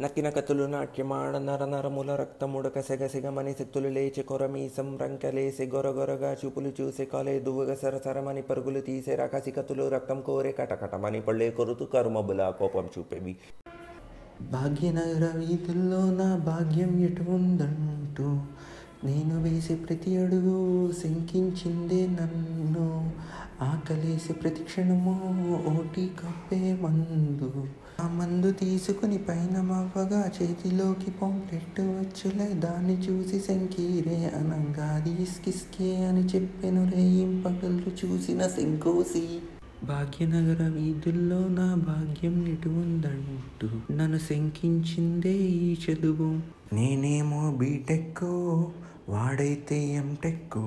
నక్కిన కతులు నాట్యమాడ నర నరముల రక్తముడక సెగసెగమని శక్తులు లేచి కొరమీసం రంకలేసి గొరగొరగా చూపులు చూసి కాలే దువ్వగ సరసరమని పరుగులు తీసే రకసి కతులు రక్తం కోరే కటకటమని పళ్ళే కొరుతూ కరుమబుల కోపం చూపేవి. భాగ్యనగర వీధుల్లో నా భాగ్యం ఎటు ఉందంటూ నేను వేసే ప్రతి అడుగు శంకించిందే నన్ను. ఆకలేసే ప్రతి క్షణము ఓటి కప్పే మందు. ఆ మందు తీసుకుని పైన మవ్వగా చేతిలోకి పొంపెట్టు వచ్చులే. దాన్ని చూసి శంకీరే అనంగా అది ఇస్కిస్కే అని చెప్పెను రేయిం పగళ్ళు చూసిన శంకోసి? భాగ్యనగర వీధుల్లో నా భాగ్యం ఎటు ఉందంటూ నన్ను శంకించిందే ఈ చదువు. నేనేమో బీటెక్ వాడైతే ఎంటెక్కు